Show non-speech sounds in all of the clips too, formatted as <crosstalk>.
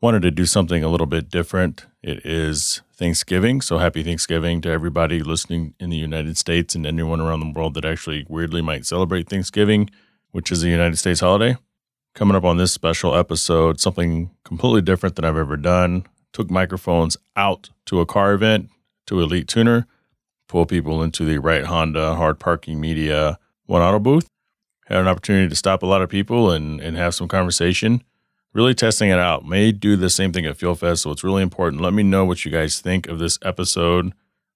wanted to do something a little bit different. It is Thanksgiving, so happy Thanksgiving to everybody listening in the United States and anyone around the world that actually weirdly might celebrate Thanksgiving, which is a United States holiday. Coming up on this special episode, something completely different than I've ever done. Took microphones out to a car event, to Elite Tuner, pull people into the Right Honda Hard Parking Media One Auto booth. Had an opportunity to stop a lot of people and, and have some conversation really testing it out. May do the same thing at Fuel Fest, so it's really important. Let me know what you guys think of this episode.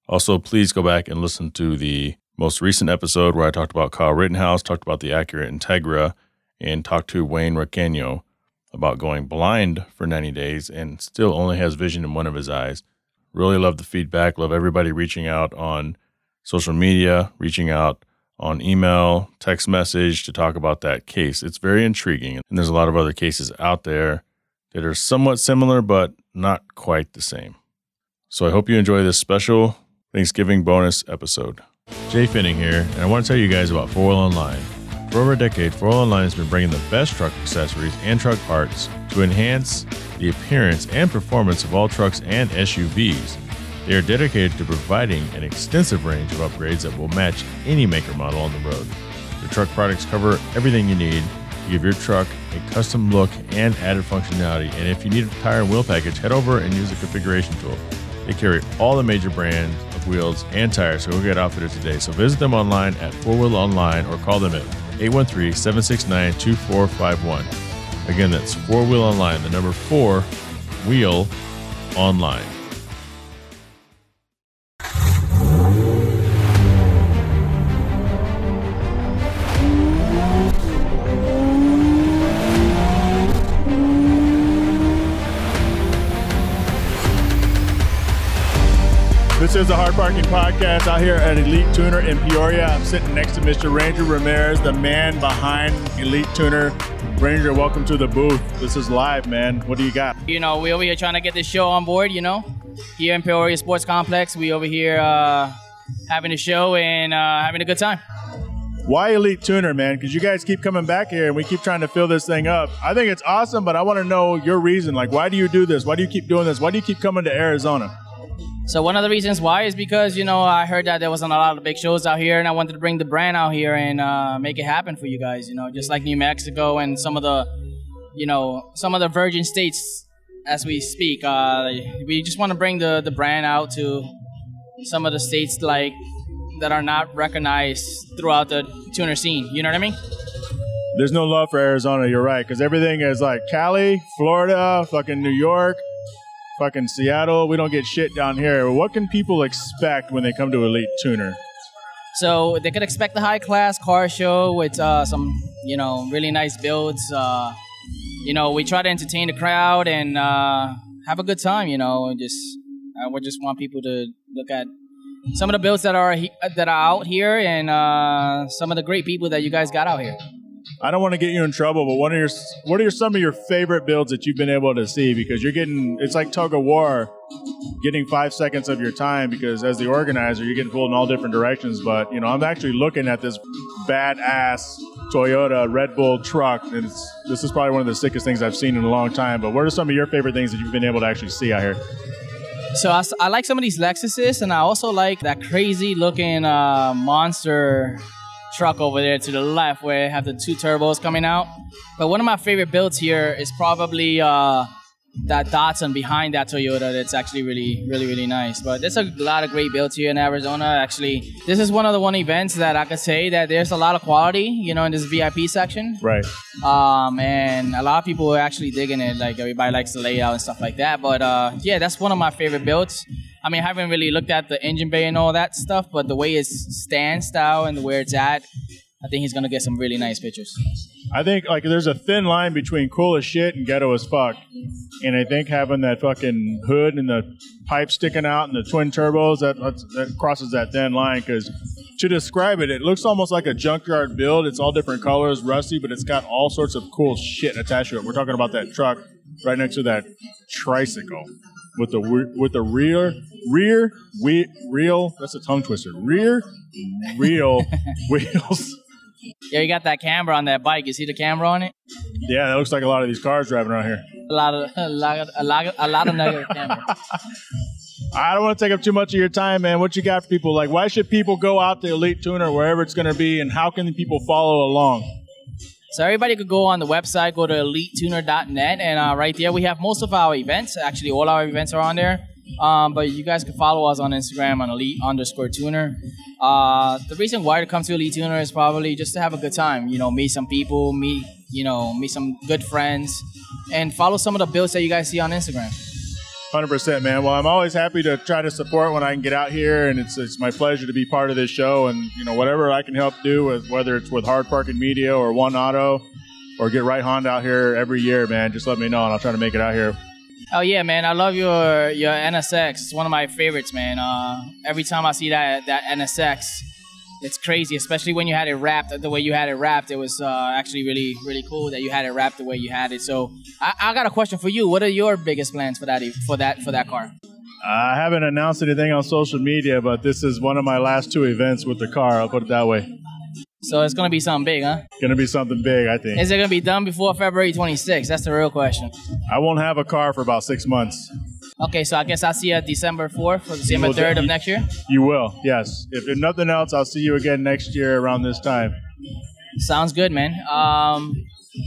Also, please go back and listen to the most recent episode where I talked about Kyle Rittenhouse, talked about the Acura Integra, and talked to Wayne Requeno about going blind for 90 days and still only has vision in one of his eyes. Really love the feedback. Love everybody reaching out on social media, reaching out on email, text message to talk about that case. It's very intriguing. And there's a lot of other cases out there that are somewhat similar, but not quite the same. So I hope you enjoy this special Thanksgiving bonus episode. Jhae Pfenning here, and I want to tell you guys about 4 Wheel Online. For over a decade, 4 Wheel Online has been bringing the best truck accessories and truck parts to enhance the appearance and performance of all trucks and SUVs. They are dedicated to providing an extensive range of upgrades that will match any maker model on the road. Their truck products cover everything you need to give your truck a custom look and added functionality. And if you need a tire and wheel package, head over and use the configuration tool. They carry all the major brands of wheels and tires, so go get outfitted today. So visit them online at Four Wheel Online or call them at 813 769 2451. Again, that's 4 Wheel Online, the number 4 Wheel Online. Is the Hard Parking Podcast out here at Elite Tuner in Peoria. I'm sitting next to Mr. Ranger Ramirez, the man behind Elite Tuner. Ranger, welcome to the booth. This is live, man. What do you got? You know, we over here trying to get this show on board, you know. Here in Peoria Sports Complex, we over here uh, having a show and uh, having a good time. Why Elite Tuner, man? Because you guys keep coming back here and we keep trying to fill this thing up. I think it's awesome, but I want to know your reason. Like, why do you do this? Why do you keep doing this? Why do you keep coming to Arizona? So one of the reasons why is because you know I heard that there wasn't a lot of big shows out here, and I wanted to bring the brand out here and uh, make it happen for you guys. You know, just like New Mexico and some of the, you know, some of the Virgin states as we speak. Uh, we just want to bring the the brand out to some of the states like that are not recognized throughout the tuner scene. You know what I mean? There's no love for Arizona. You're right, because everything is like Cali, Florida, fucking New York fucking Seattle. We don't get shit down here. What can people expect when they come to Elite Tuner? So they could expect a high class car show with uh, some, you know, really nice builds. Uh, you know, we try to entertain the crowd and uh, have a good time. You know, and just uh, we just want people to look at some of the builds that are he- that are out here and uh, some of the great people that you guys got out here. I don't want to get you in trouble, but what are your what are your, some of your favorite builds that you've been able to see? Because you're getting it's like tug of war, getting five seconds of your time. Because as the organizer, you're getting pulled in all different directions. But you know, I'm actually looking at this badass Toyota Red Bull truck, and this is probably one of the sickest things I've seen in a long time. But what are some of your favorite things that you've been able to actually see out here? So I, I like some of these Lexuses, and I also like that crazy looking uh, monster truck over there to the left where I have the two turbos coming out. But one of my favorite builds here is probably uh, that Datsun behind that Toyota. That's actually really, really, really nice. But there's a lot of great builds here in Arizona. Actually, this is one of the one events that I could say that there's a lot of quality, you know, in this VIP section. Right. Um, and a lot of people are actually digging it. Like everybody likes the layout and stuff like that. But uh, yeah, that's one of my favorite builds. I mean, I haven't really looked at the engine bay and all that stuff, but the way it stands style and where it's at, I think he's gonna get some really nice pictures. I think like there's a thin line between cool as shit and ghetto as fuck, and I think having that fucking hood and the pipe sticking out and the twin turbos that that crosses that thin line because to describe it, it looks almost like a junkyard build. It's all different colors, rusty, but it's got all sorts of cool shit attached to it. We're talking about that truck right next to that tricycle with the with the rear rear we, real that's a tongue twister rear real <laughs> wheels. Yeah, you got that camera on that bike. You see the camera on it? Yeah, that looks like a lot of these cars driving around here. A lot of <laughs> a lot of, a lot of, a lot of negative camber. <laughs> I don't want to take up too much of your time, man. What you got for people? Like, why should people go out to Elite Tuner, wherever it's going to be, and how can the people follow along? So everybody could go on the website, go to elitetuner.net, and uh, right there we have most of our events. Actually, all our events are on there. Um, but you guys can follow us on Instagram on elite underscore tuner. Uh, the reason why to come to Elite Tuner is probably just to have a good time. You know, meet some people, meet you know, meet some good friends, and follow some of the builds that you guys see on Instagram. Hundred percent, man. Well, I'm always happy to try to support when I can get out here, and it's it's my pleasure to be part of this show. And you know, whatever I can help do, with, whether it's with Hard Parking Media or One Auto, or get Right Honda out here every year, man. Just let me know, and I'll try to make it out here. Oh yeah, man! I love your your NSX. It's one of my favorites, man. Uh, every time I see that that NSX, it's crazy. Especially when you had it wrapped the way you had it wrapped. It was uh, actually really really cool that you had it wrapped the way you had it. So I, I got a question for you. What are your biggest plans for that for that for that car? I haven't announced anything on social media, but this is one of my last two events with the car. I'll put it that way. So it's gonna be something big, huh? Gonna be something big, I think. Is it gonna be done before February 26th? That's the real question. I won't have a car for about six months. Okay, so I guess I'll see you December 4th or December Well, 3rd of you- next year. You will, yes. If, if nothing else, I'll see you again next year around this time. Sounds good, man. Um,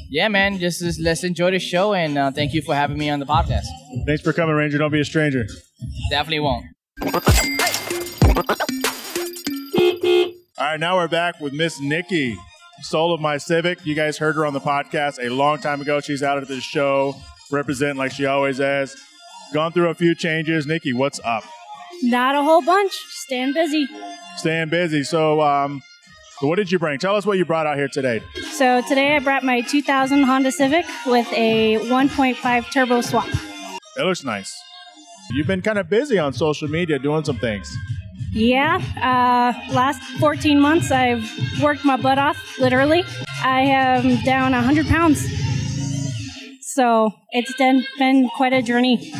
yeah, man. Just, just let's enjoy the show, and uh, thank you for having me on the podcast. Thanks for coming, Ranger. Don't be a stranger. Definitely won't. All right, now we're back with Miss Nikki, soul of my Civic. You guys heard her on the podcast a long time ago. She's out at this show, representing like she always has. Gone through a few changes. Nikki, what's up? Not a whole bunch. Staying busy. Staying busy. So, um, so what did you bring? Tell us what you brought out here today. So today I brought my 2000 Honda Civic with a 1.5 turbo swap. It looks nice. You've been kind of busy on social media doing some things. Yeah, uh, last 14 months I've worked my butt off, literally. I am down 100 pounds. So it's been, been quite a journey.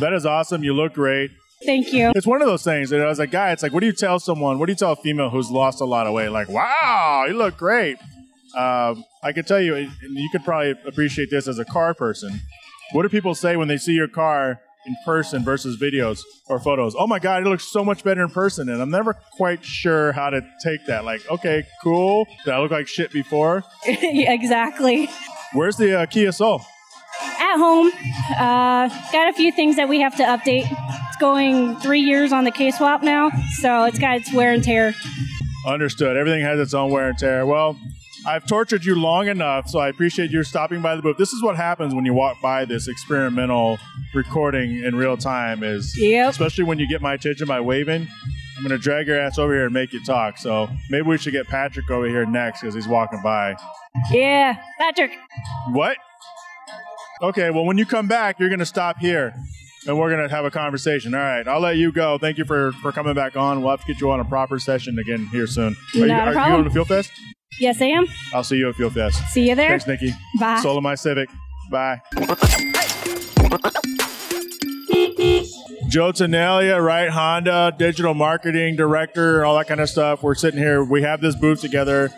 That is awesome. You look great. Thank you. It's one of those things. that as a guy, it's like, what do you tell someone? What do you tell a female who's lost a lot of weight? Like, wow, you look great. Um, I can tell you, and you could probably appreciate this as a car person. What do people say when they see your car in person versus videos or photos? Oh my God, it looks so much better in person. And I'm never quite sure how to take that. Like, okay, cool. Did I look like shit before? <laughs> exactly. Where's the uh, Kia Soul? At home, uh, got a few things that we have to update. It's going three years on the K swap now, so it's got its wear and tear. Understood. Everything has its own wear and tear. Well, I've tortured you long enough, so I appreciate you stopping by the booth. This is what happens when you walk by this experimental recording in real time. Is Yep. especially when you get my attention by waving. I'm gonna drag your ass over here and make you talk. So maybe we should get Patrick over here next because he's walking by. Yeah, Patrick. What? Okay. Well, when you come back, you're gonna stop here. And we're gonna have a conversation. All right, I'll let you go. Thank you for for coming back on. We'll have to get you on a proper session again here soon. Are you, Not a are you going to Fuel Fest? Yes, I am. I'll see you at Fuel Fest. See you there. Thanks, Nikki. Bye. Soul of my Civic. Bye. Joe Tenaglia, right? Honda, digital marketing director, all that kind of stuff. We're sitting here. We have this booth together.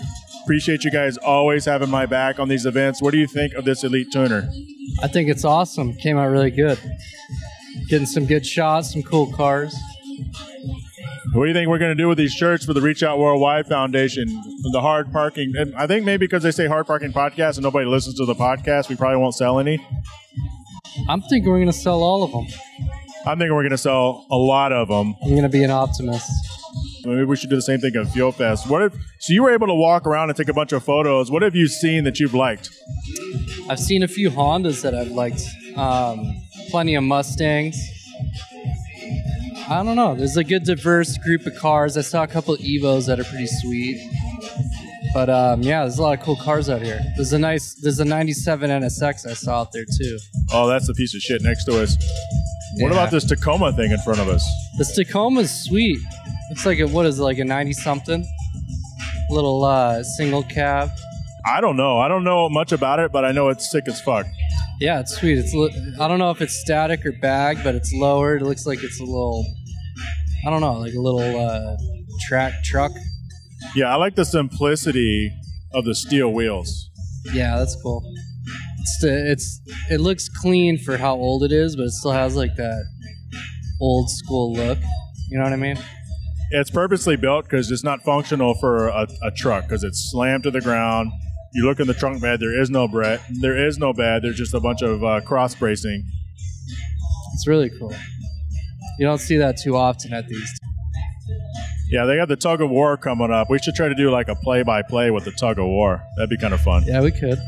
Appreciate you guys always having my back on these events. What do you think of this Elite Tuner? I think it's awesome. Came out really good. Getting some good shots, some cool cars. What do you think we're going to do with these shirts for the Reach Out Worldwide Foundation? The hard parking. And I think maybe because they say hard parking podcast and nobody listens to the podcast, we probably won't sell any. I'm thinking we're going to sell all of them. I'm thinking we're going to sell a lot of them. I'm going to be an optimist. Maybe we should do the same thing at Fuel Fest. What if so you were able to walk around and take a bunch of photos? What have you seen that you've liked? I've seen a few Hondas that I've liked. Um, plenty of Mustangs. I don't know. There's a good diverse group of cars. I saw a couple Evos that are pretty sweet. But um, yeah, there's a lot of cool cars out here. There's a nice, there's a '97 NSX I saw out there too. Oh, that's the piece of shit next to us. What Yeah. about this Tacoma thing in front of us? This Tacoma's sweet. Looks like a what is it, like a ninety something? Little uh, single cab. I don't know. I don't know much about it, but I know it's sick as fuck. Yeah, it's sweet. It's I don't know if it's static or bag, but it's lowered. It looks like it's a little. I don't know, like a little uh, track truck. Yeah, I like the simplicity of the steel wheels. Yeah, that's cool. It's it's it looks clean for how old it is, but it still has like that old school look. You know what I mean? It's purposely built because it's not functional for a, a truck because it's slammed to the ground. You look in the trunk bed, there is no bed. There is no bed. There's just a bunch of uh, cross bracing. It's really cool. You don't see that too often at these. Yeah, they got the tug of war coming up. We should try to do like a play by play with the tug of war. That'd be kind of fun. Yeah, we could.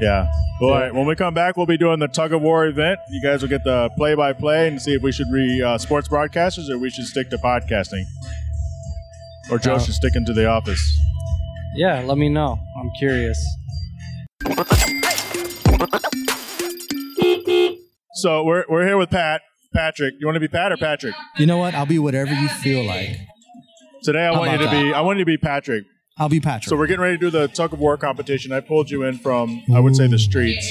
Yeah. All Yeah. right. When we come back, we'll be doing the tug of war event. You guys will get the play by play and see if we should be uh, sports broadcasters or we should stick to podcasting. Or Joe Uh, should stick into the office. Yeah, let me know. I'm curious. So we're, we're here with Pat. Patrick. You want to be Pat or Patrick? You know what? I'll be whatever you feel like. Today I How want you to about be I want you to be Patrick. I'll be Patrick. So we're getting ready to do the tug of war competition. I pulled you in from I would say the streets.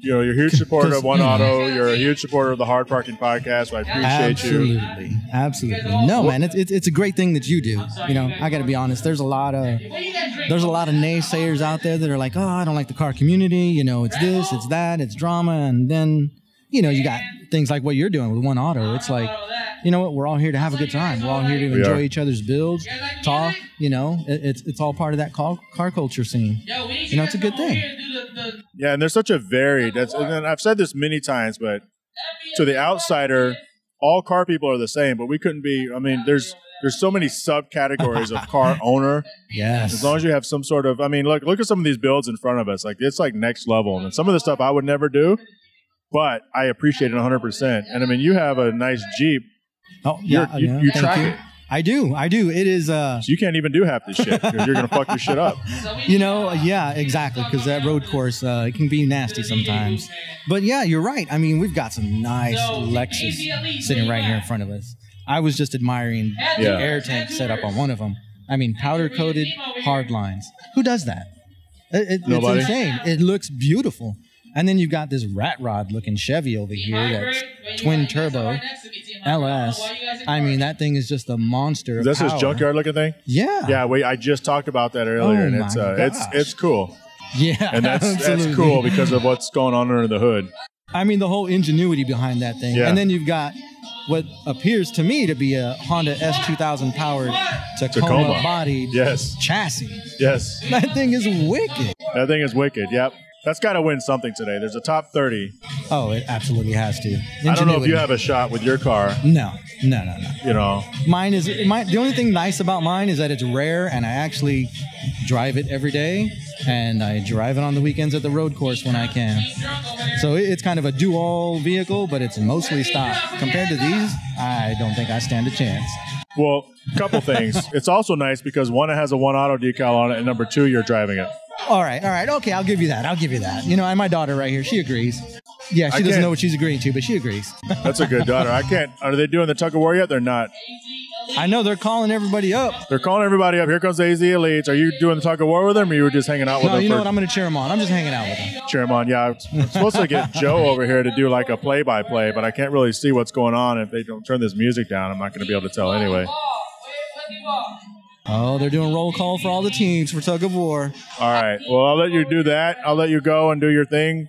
You know, you're a huge <laughs> supporter of One. Auto. You're a huge supporter of the Hard Parking Podcast. So I appreciate you. Absolutely, absolutely. No, man, it's, it's it's a great thing that you do. You know, I got to be honest. There's a lot of there's a lot of naysayers out there that are like, oh, I don't like the car community. You know, it's this, it's that, it's drama, and then you know you got things like what you're doing with One Auto. It's like, you know what? We're all here to have a good time. We're all here to enjoy are. each other's builds, talk. You know, it, it's it's all part of that car, car culture scene. You know, it's a good thing. Yeah, and there's such a varied. That's, and I've said this many times, but to the outsider, all car people are the same. But we couldn't be. I mean, there's there's so many subcategories of car <laughs> owner. Yes. As long as you have some sort of, I mean, look look at some of these builds in front of us. Like it's like next level, and some of the stuff I would never do, but I appreciate it 100. percent And I mean, you have a nice Jeep, Oh You're- yeah, you- yeah, you track you. it. I do, I do. It is, uh, so you can't even do half this shit <laughs> because you're gonna fuck your shit up. you know, yeah, exactly. Because that road course, uh, it can be nasty sometimes. But yeah, you're right. I mean, we've got some nice Lexus sitting right here in front of us. I was just admiring the Yeah. air tank setup on one of them. I mean, powder coated hard lines. Who does that? It, it- Nobody. It's insane. It looks beautiful. And then you've got this rat rod looking Chevy over here that's twin turbo LS. I mean, that thing is just a monster. Is of this this junkyard looking thing? Yeah. Yeah, we I just talked about that earlier, Oh and it's uh, it's it's cool, Yeah. and that's that's cool because of what's going on under the hood. I mean, the whole ingenuity behind that thing. Yeah. And then you've got what appears to me to be a Honda S2000 powered Tacoma. Tacoma bodied Yes, chassis. yes, That thing is wicked. that thing is wicked. Yep, that's got to win something today. There's a top thirty. Oh, it absolutely has to. I don't know if you have a shot with your car. No, no, no, no. You know, Mine is mine. The only thing nice about mine is that it's rare, and I actually drive it every day, and I drive it on the weekends at the road course when I can. So it- it's kind of a dual vehicle, but it's mostly stock. Compared to these, I don't think I stand a chance. well, a couple things. <laughs> It's also nice because one, it has a one auto decal on it, and number two, you're driving it. All right, all right, okay, I'll give you that. I'll give you that. You know, and my daughter right here, she agrees. Yeah, I she doesn't can't- know what she's agreeing to, but she agrees. That's a good daughter. I can't. Are they doing the tug of war yet? They're not. I know they're calling everybody up. They're calling everybody up. Here comes the AZ Elites. Are you doing the tug of war with them, or you were just hanging out with No, them? you know for- what? I'm going to cheer them on. I'm just hanging out with them. cheer him on. Yeah, I'm supposed to get Joe over here to do like a play-by-play, but I can't really see what's going on if they don't turn this music down. I'm not going to be able to tell anyway. Oh, they're doing roll call for all the teams for tug of war. All right. Well, I'll let you do that. I'll let you go and do your thing.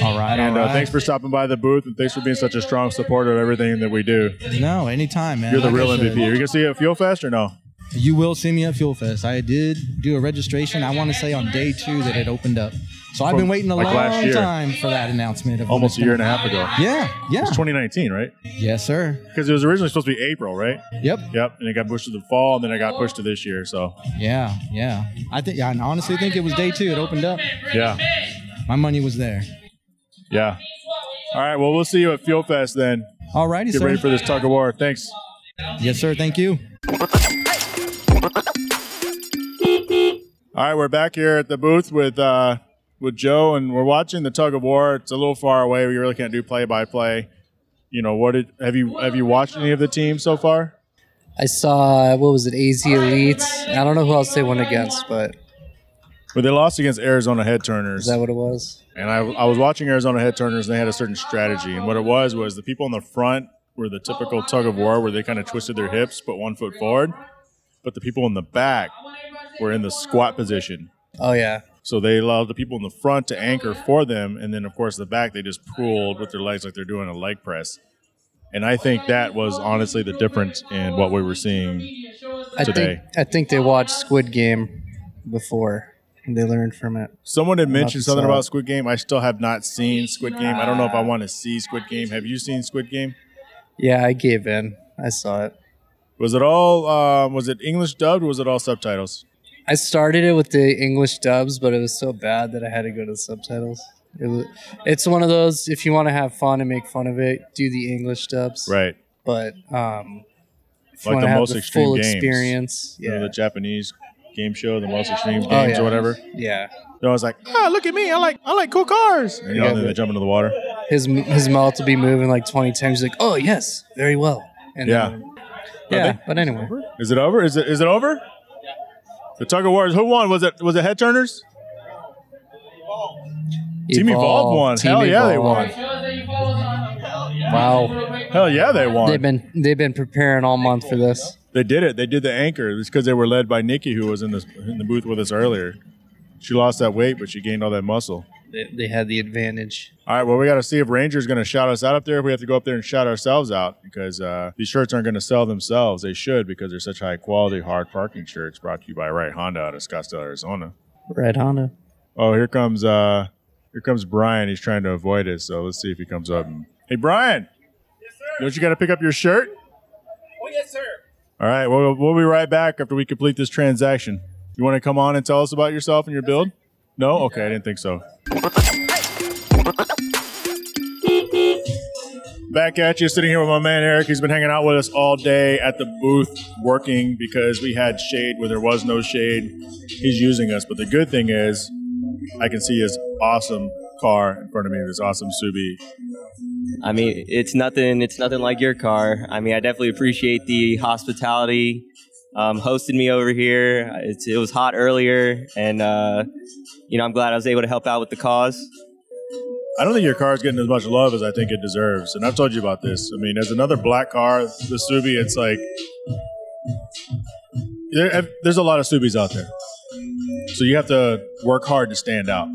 All right, And all uh, thanks for stopping by the booth, and thanks for being such a strong supporter of everything that we do. No, anytime, man. You're the Like real MVP. Are you going to see it at Fuel Fest or no? You will see me at Fuel Fest. I did do a registration. I want to say on day two that it opened up. So I've been waiting a like, long year. time for that announcement. Of Almost a year and a half ago. Yeah, yeah. It's 2019, right? Yes, sir. Because it was originally supposed to be April, right? Yep. Yep. And it got pushed to the fall, and then it got pushed to this year. So, Yeah, yeah. I think. I honestly think it was day two. It opened up. yeah. My money was there. Yeah. All right. Well, we'll see you at Fuel Fest then. Alrighty, Get sir. ready for this tug of war. Thanks. yes, sir. Thank you. All right, we're back here at the booth with uh, with Joe, and we're watching the tug of war. It's a little far away. We really can't do play by play. You know, what did have you have you watched any of the teams so far? I saw what was it, AZ Elite. I don't know who else they went against, but But they lost against Arizona Head Turners, is that what it was? and I, I was watching Arizona Head Turners, and they had a certain strategy. And what it was was the people in the front were the typical tug of war, where they kind of twisted their hips, put one foot forward. But the people in the back were in the squat position. Oh yeah, So they allowed the people in the front to anchor for them, and then of course the back they just pulled with their legs like they're doing a leg press. And I think that was honestly the difference in what we were seeing I today. think I think they watched Squid Game before and they learned from it. Someone had mentioned something about. Squid Game. I still have not seen Squid Game. I don't know if I want to see Squid Game. Have you seen Squid Game? Yeah, I gave in. I saw it. Was it all? Um, was it English dubbed? or Was it all subtitles? I started it with the English dubs, but it was so bad that I had to go to the subtitles. It was, it's one of those if you want to have fun and make fun of it, do the English dubs. Right. But um, if you Like want the have most the extreme full games. experience, You know, yeah, the Japanese game show, the most extreme games Oh, yeah. or whatever. yeah. They're always like, "Ah, look at me! I like, I like cool cars." And, you know, Yeah, and then they jump into the water. His his mouth will be moving like twenty times. He's like, oh yes, very well. And Yeah. then- yeah. But anyway, Is it over? Is it? Is it over? The tug of war. Who won? Was it? Was it head turners? Team Evolve won. Team Hell yeah, they won. Wow, Hell yeah, they won. they've been they've been preparing all month for this. They did it. They did the anchor. It's because they were led by Nikki, who was in the in the booth with us earlier. She lost that weight, but she gained all that muscle. They, they had the advantage. All right, well, we got to see if Ranger's going to shout us out up there. If we have to go up there and shout ourselves out, because uh, these shirts aren't going to sell themselves. They should, because they're such high quality, hard parking shirts brought to you by Right Honda out of Scottsdale, Arizona. Red Honda. Oh, here comes uh, here comes Brian. He's trying to avoid it, so let's see if he comes up. And, hey, Brian. Yes, sir. Don't you got to pick up your shirt? Oh, yes, sir. All right, well, we'll be right back after we complete this transaction. You want to come on and tell us about yourself and your build? No? Okay, I didn't think so. Back at you, sitting here with my man Eric. He's been hanging out with us all day at the booth working because we had shade where there was no shade. He's using us, but the good thing is I can see his awesome car in front of me, this awesome Subi. I mean, it's nothing. It's nothing like your car. I mean, I definitely appreciate the hospitality, um, hosting me over here. It's, it was hot earlier, and uh, you know, I'm glad I was able to help out with the cause. I don't think your car is getting as much love as I think it deserves. And I've told you about this. I mean, as another black car, the Subi, it's like there, there's a lot of Subis out there. So you have to work hard to stand out.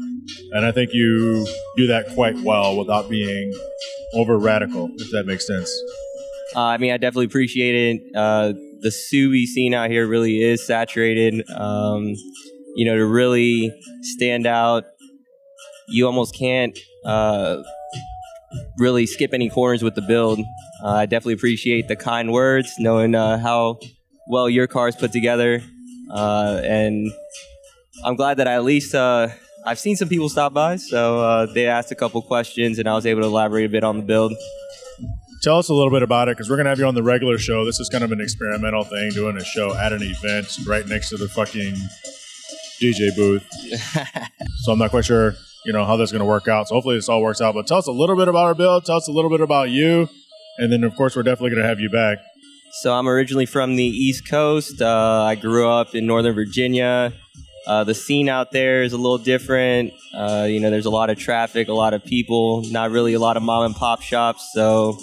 And I think you do that quite well without being over radical, if that makes sense. Uh, I mean, I definitely appreciate it. Uh, the Subi scene out here really is saturated. Um, you know, to really stand out, you almost can't uh, really skip any corners with the build. Uh, I definitely appreciate the kind words, knowing uh, how well your car is put together, uh, and I'm glad that I at least I've seen some people stop by, so they asked a couple questions, and I was able to elaborate a bit on the build. Tell us a little bit about it because we're going to have you on the regular show. This is kind of an experimental thing, doing a show at an event right next to the fucking DJ booth. <laughs> so I'm not quite sure, you know, how that's going to work out. So hopefully this all works out. But tell us a little bit about our build. Tell us a little bit about you. And then, of course, we're definitely going to have you back. So I'm originally from the East Coast. Uh, I grew up in Northern Virginia. Uh, the scene out there is a little different. Uh, you know, there's a lot of traffic, a lot of people, not really a lot of mom and pop shops. So,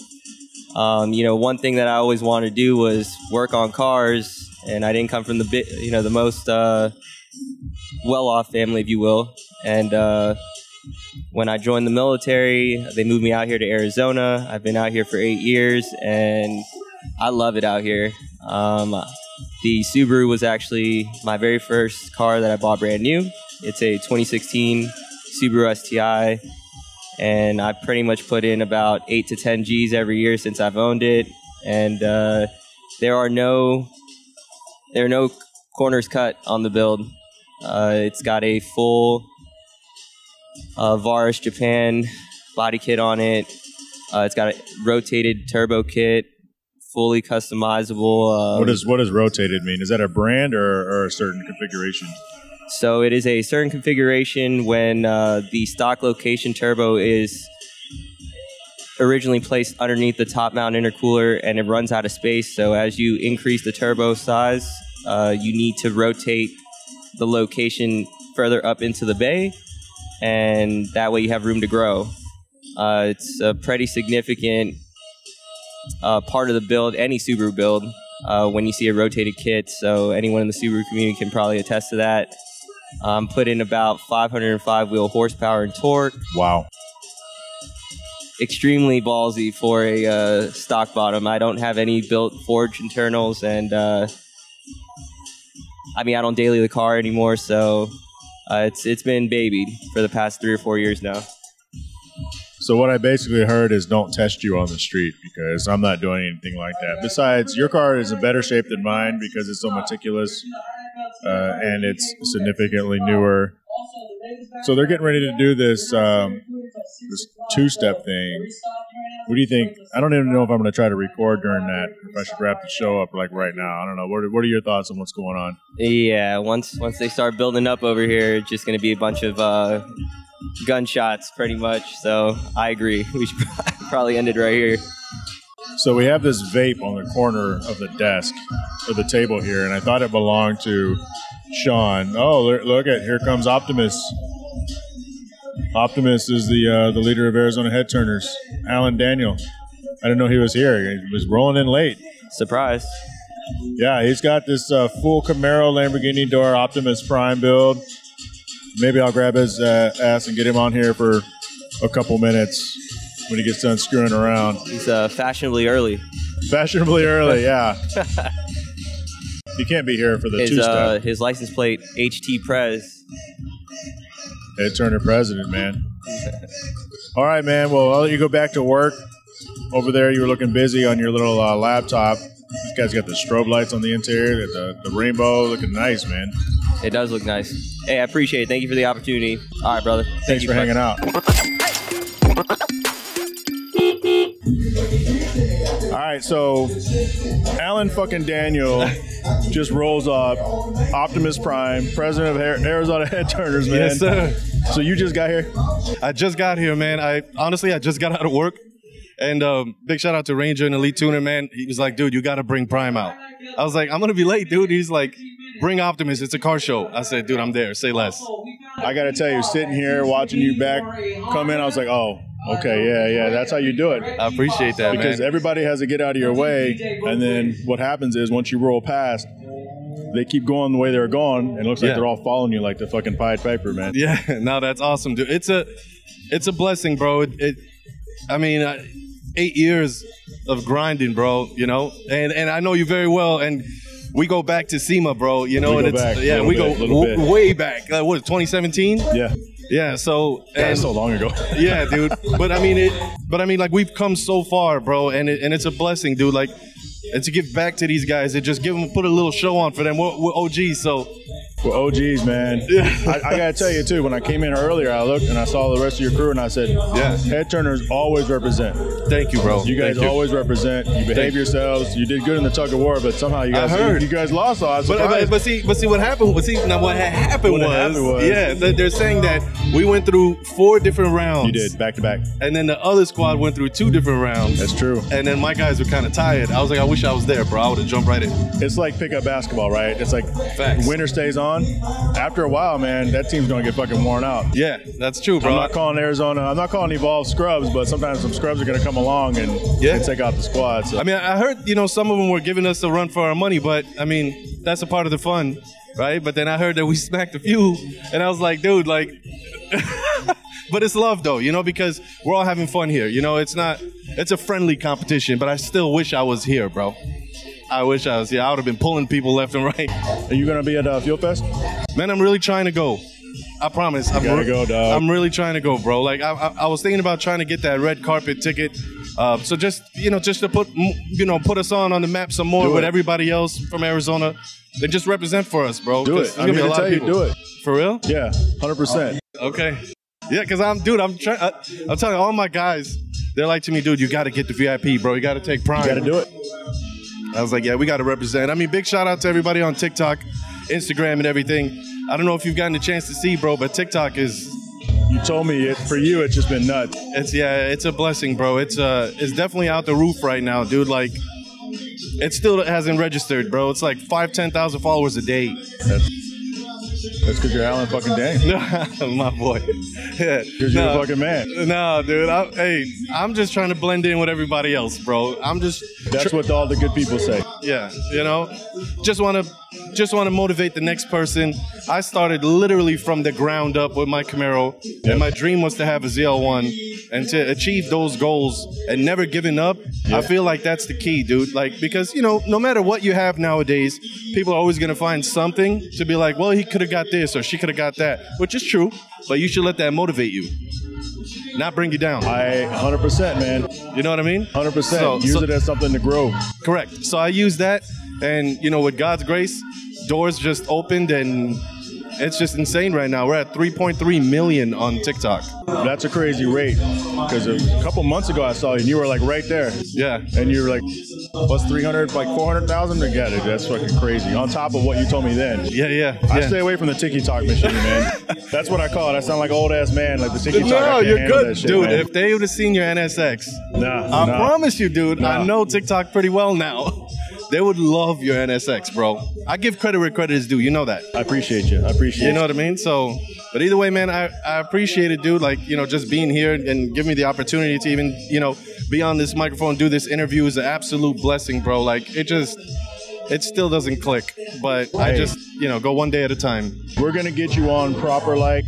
um, you know, one thing that I always wanted to do was work on cars, and I didn't come from the bit, you know, the most uh, well-off family, if you will. And uh, when I joined the military, they moved me out here to Arizona. I've been out here for eight years, and I love it out here. Um, the Subaru was actually my very first car that I bought brand new. It's a 2016 Subaru STI, and I pretty much put in about eight to 10 G's every year since I've owned it. And uh, there are no there are no corners cut on the build. Uh, it's got a full uh, Varis Japan body kit on it. Uh, it's got a rotated turbo kit, fully customizable. Um, What does what does rotated mean? Is that a brand or, or a certain configuration? So it is a certain configuration when uh, the stock location turbo is originally placed underneath the top mount intercooler and it runs out of space. So as you increase the turbo size, uh, you need to rotate the location further up into the bay, and that way you have room to grow. Uh, it's a pretty significant uh, part of the build, any Subaru build, uh, when you see a rotated kit. So anyone in the Subaru community can probably attest to that. Um, put in about 505 wheel horsepower and torque. Wow. Extremely ballsy for a uh, stock bottom. I don't have any built forged internals, and uh, I mean I don't daily the car anymore, so uh, it's it's been babied for the past three or four years now. So what I basically heard is don't test you on the street because I'm not doing anything like that. Besides, your car is in better shape than mine because it's so meticulous uh, and it's significantly newer. So they're getting ready to do this um, this two-step thing. What do you think? I don't even know if I'm going to try to record during that. If I should wrap the show up like right now, I don't know. What are, what are your thoughts on what's going on? Yeah, once once they start building up over here, it's just going to be a bunch of uh, gunshots, pretty much. So I agree. <laughs> We should <laughs> probably end it right here. So we have this vape on the corner of the desk or the table here, and I thought it belonged to Sean. Oh, look, look at here comes Optimus. Optimus is the uh, the leader of Arizona Head Turners. Alen Daniel. I didn't know he was here. He was rolling in late. Surprise. Yeah, he's got this uh, full Camaro Lamborghini door Optimus Prime build. Maybe I'll grab his uh, ass and get him on here for a couple minutes when he gets done screwing around. He's uh, fashionably early. Fashionably early, <laughs> yeah. he can't be here for the His two step. uh, his license plate HT Prez. Ed Turner president, man. All right, man. Well, I'll let you go back to work. Over there, you were looking busy on your little uh, laptop. This guy's got the strobe lights on the interior, the, the rainbow, looking nice, man. It does look nice. Hey, I appreciate it. Thank you for the opportunity. All right, brother. Thank Thanks you for hanging out. Right, so Alen fucking Daniel just rolls up, Optimus Prime, president of Ar- Arizona Head Turners, man. Yes, sir. So you just got here? I just got here, man. I honestly, I just got out of work, and um, big shout out to Ranger and Elite Tuner, man. He was like, "Dude, you got to bring Prime out." I was like, "I'm gonna be late, dude." He's like, "Bring Optimus. It's a car show." I said, "Dude, I'm there. Say less." I got to tell you, sitting here watching you back come in, I was like, oh, okay, yeah, yeah, that's how you do it. I appreciate that, Because man. everybody has to get out of your way, and then what happens is once you roll past, they keep going the way they're going, and it looks like Yeah. they're all following you like the fucking Pied Piper, man. Yeah, <laughs> no, that's awesome, dude. It's a, it's a blessing, bro. It, it I mean, uh, eight years of grinding, bro. You know, and and I know you very well, and we go back to SEMA, bro. You know, We and it's back yeah, we bit, go w- way back. Like, what, 2017? Yeah, Yeah. So and that's so long ago. <laughs> yeah, dude. But I mean it. But I mean, like we've come so far, bro, and it, and it's a blessing, dude. Like, and to give back to these guys, and just give them put a little show on for them. We're, we're OGs, so Well, OGs, man. <laughs> I, I gotta tell you too. When I came in earlier, I looked and I saw the rest of your crew, and I said, Yeah. head turners always represent. thank you, bro. You guys always represent. You behave Thank yourselves. You did good in the tug of war, but somehow you I guys heard. You, guys lost. So I But, but, but see, but see what happened. But see, now what had happened, What was, happened was, yeah, they- they're saying that we went through four different rounds. you did back to back. and then the other squad went through two different rounds. That's true. And then my guys were kind of tired. I was like, I wish I was there, bro. I would have jumped right in. It's like pickup basketball, right? It's like Facts. winter stays on. After a while, man, that team's gonna get fucking worn out. Yeah, that's true, bro. I'm not calling Arizona. I'm not calling Evolve scrubs, but sometimes some scrubs are gonna come along and, Yeah. and take out the squad. So I mean, I heard you know some of them were giving us a run for our money, but I mean that's a part of the fun, right? But then I heard that we <laughs> smacked a few, and I was like, dude, like. <laughs> but it's love though, you know, because we're all having fun here. You know, it's not, it's a friendly competition, but I still wish I was here, bro. I wish I was here. I would have been pulling people left and right. are you gonna be at uh, Fuel Fest? Man, I'm really trying to go. I promise. I'm gotta go, dog. I'm really trying to go, bro. Like I, I, I was thinking about trying to get that red carpet ticket. Uh, so just you know, just to put you know, put us on on the map some more Do with it. everybody else from Arizona. They just represent for us, bro. Do it. I'm gonna be a to lot tell of you, do it. For real? Yeah, hundred percent. Okay. Yeah, cause I'm, dude. I'm trying. I'm telling you, all my guys, they're like to me, dude. You got to get the VIP, bro. You got to take Prime. You got to do it. I was like, yeah, we got to represent. I mean, big shout out to everybody on TikTok, Instagram, and everything. I don't know if you've gotten a chance to see, bro, but TikTok is You told me it for you. It's just been nuts. it's yeah, it's a blessing, bro. It's uh, it's definitely out the roof right now, dude. Like, it still hasn't registered, bro. It's like five, ten thousand followers a day. That's because you're Alen fucking Daniel. <laughs> My boy. <laughs> Yeah. Because you're a fucking man. No, dude. I, hey, I'm just trying to blend in with everybody else, bro. I'm just That's what all the good people say. Yeah, you know, just want to just want to motivate the next person. I started literally from the ground up with my Camaro, and my dream was to have a ZL1 and to achieve those goals and never giving up. I feel like that's the key, dude. Like because you know, no matter what you have nowadays, people are always gonna find something to be like, well, he could have got this or she could have got that, which is true. But you should let that motivate you, not bring you down. I 100%, man. You know what I mean? 100%. So- Use so- it as something to grow. Correct. So I use that, and you know, with God's grace, doors just opened, and it's just insane right now. We're at 3.3 million on TikTok. That's a crazy rate. Because a couple months ago I saw you and you were like right there. Yeah. And you were like, what's 300, like 400,000 to get it? That's fucking crazy. On top of what you told me then. Yeah, yeah. I yeah. stay away from the tiki talk machine, man. That's what I call it. I sound like old ass man, like the tiki talk. No, you're good, shit, dude. man. If they would have seen your NSX, Nah, I nah. promise you, dude. I know TikTok pretty well now. They would love your NSX, bro. I give credit where credit is due. You know that. I appreciate you. I appreciate You You know what I mean? So, but either way, man, I, I appreciate it, dude. Like, you know, just being here and give me the opportunity to even, you know, be on this microphone, do this interview is an absolute blessing, bro. Like, it just, it still doesn't click. But I just, you know, go one day at a time. We're gonna get you on proper like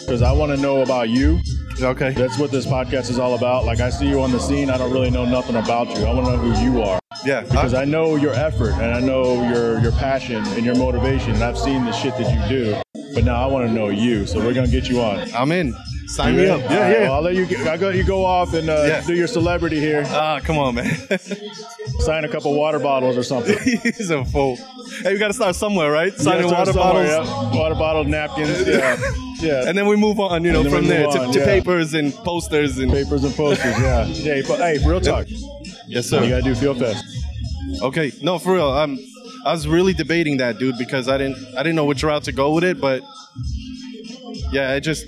because I want to know about you. Okay. That's what this podcast is all about. Like I see you on the scene, I don't really know nothing about you. I want to know who you are Yeah. because I know your effort and I know your your passion and your motivation. And I've seen the shit that you do, but now I want to know you. So we're gonna get you on. I'm in. Sign me up. Yeah, yeah. well, I'll let you. Get, I'll let you go off and uh, Yeah. do your celebrity here. Ah, come on, man. <laughs> Sign a couple water bottles or something. <laughs> He's a fool. Hey, we got to start somewhere, right? Signing Yeah, water bottles. yeah. water bottle, napkins. <laughs> Yeah, yeah. And then we move on, you know, from there move to, to yeah. papers and posters and papers and posters. Yeah. Hey, but, hey, real talk. yes, sir. You gotta do Fuel Fest. Okay, no, for real. I'm, I was really debating that, dude, because I didn't, I didn't know which route to go with it, but yeah, it just,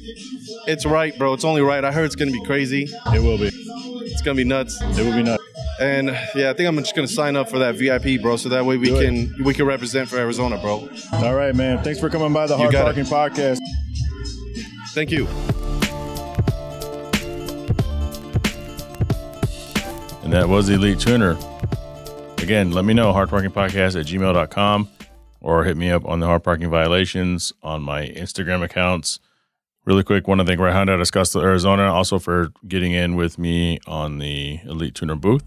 it's right, bro. It's only right. I heard it's gonna be crazy. It will be. It's gonna be nuts. It will be nuts. And yeah, I think I'm just gonna sign up for that VIP, bro, so that way we Do it. can we can represent for Arizona, bro. All right, man. Thanks for coming by the Hard got Parking it. Podcast. Thank you. And that was Elite Tuner. Again, let me know, hardparkingpodcast at gmail.com or hit me up on the hard parking violations on my Instagram accounts. Really quick, want to thank Right Honda out of Scottsdale, Arizona, also for getting in with me on the Elite Tuner booth.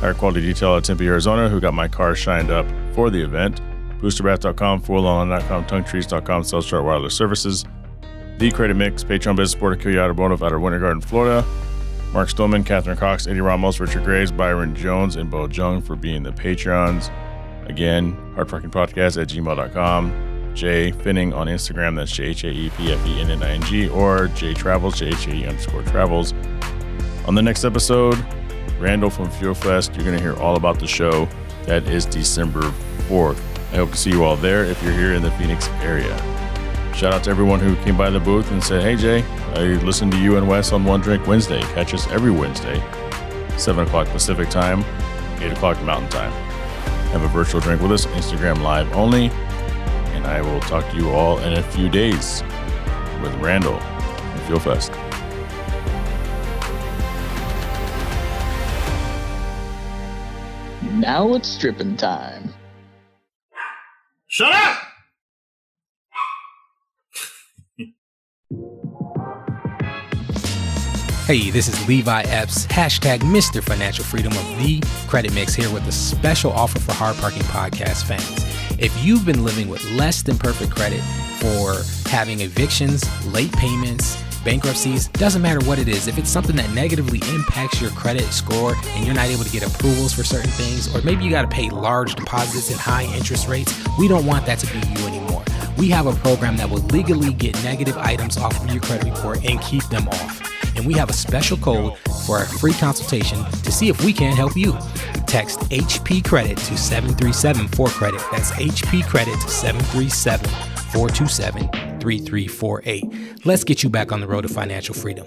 Higher Quality Detail at Tempe, Arizona, who got my car shined up for the event. Boosterbath.com, 4WheelOnline.com, TongueTreats.com, Sells Chart Wireless Services. The Credit Mix, Patreon Business Support, Kill Automotive out of Winter Garden, Florida. Mark Stillman, Catherine Cox, Eddie Ramos, Richard Graves, Byron Jones, and Bo Jung for being the Patreons. Again, hardparkingpodcast at gmail.com. Jhae Pfenning on Instagram, that's J H A E P F E N N I N G, or J Travels, J H A E underscore travels. On the next episode, Randall from Fuel Fest, you're going to hear all about the show. That is December 4th. I hope to see you all there if you're here in the Phoenix area. Shout out to everyone who came by the booth and said, Hey Jay, I listened to you and Wes on One Drink Wednesday. Catch us every Wednesday, 7 o'clock Pacific time, 8 o'clock Mountain time. Have a virtual drink with us, Instagram Live only. And I will talk to you all in a few days with Randall from Fuel Fest. Now it's stripping time. Shut up! Hey, this is Levi Epps, hashtag Mr. Financial Freedom of the Credit Mix here with a special offer for Hard Parking Podcast fans. If you've been living with less than perfect credit for having evictions, late payments, bankruptcies, doesn't matter what it is, if it's something that negatively impacts your credit score and you're not able to get approvals for certain things, or maybe you got to pay large deposits and high interest rates, we don't want that to be you anymore. We have a program that will legally get negative items off of your credit report and keep them off. And we have a special code for our free consultation to see if we can help you. Text HP Credit to 737 for credit. That's HP Credit to 737 427 3348. Let's get you back on the road to financial freedom.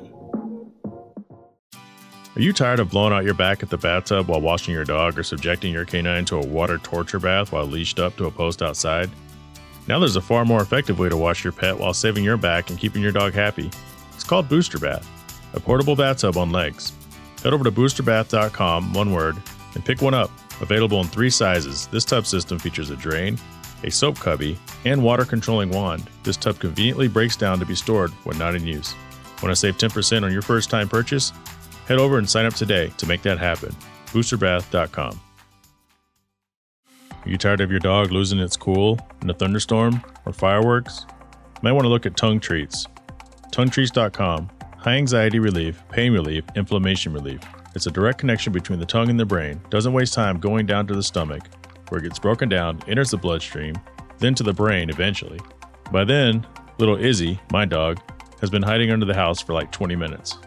Are you tired of blowing out your back at the bathtub while washing your dog or subjecting your canine to a water torture bath while leashed up to a post outside? Now there's a far more effective way to wash your pet while saving your back and keeping your dog happy. It's called Booster Bath, a portable bathtub on legs. Head over to boosterbath.com, one word, and pick one up. Available in three sizes, this tub system features a drain, a soap cubby, and water controlling wand, this tub conveniently breaks down to be stored when not in use. Want to save 10% on your first time purchase? Head over and sign up today to make that happen. BoosterBath.com. Are you tired of your dog losing its cool in a thunderstorm or fireworks? You might want to look at tongue treats. TongueTreats.com. High anxiety relief, pain relief, inflammation relief. It's a direct connection between the tongue and the brain. Doesn't waste time going down to the stomach, where it gets broken down, enters the bloodstream, then to the brain eventually. By then, little Izzy, my dog, has been hiding under the house for like 20 minutes.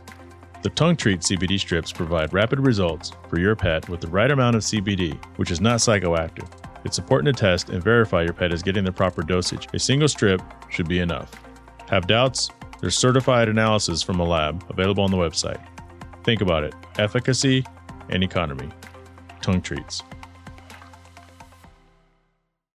The Tongue Treat CBD strips provide rapid results for your pet with the right amount of CBD, which is not psychoactive. It's important to test and verify your pet is getting the proper dosage. A single strip should be enough. Have doubts? There's certified analysis from a lab available on the website. Think about it efficacy and economy. Tongue Treats.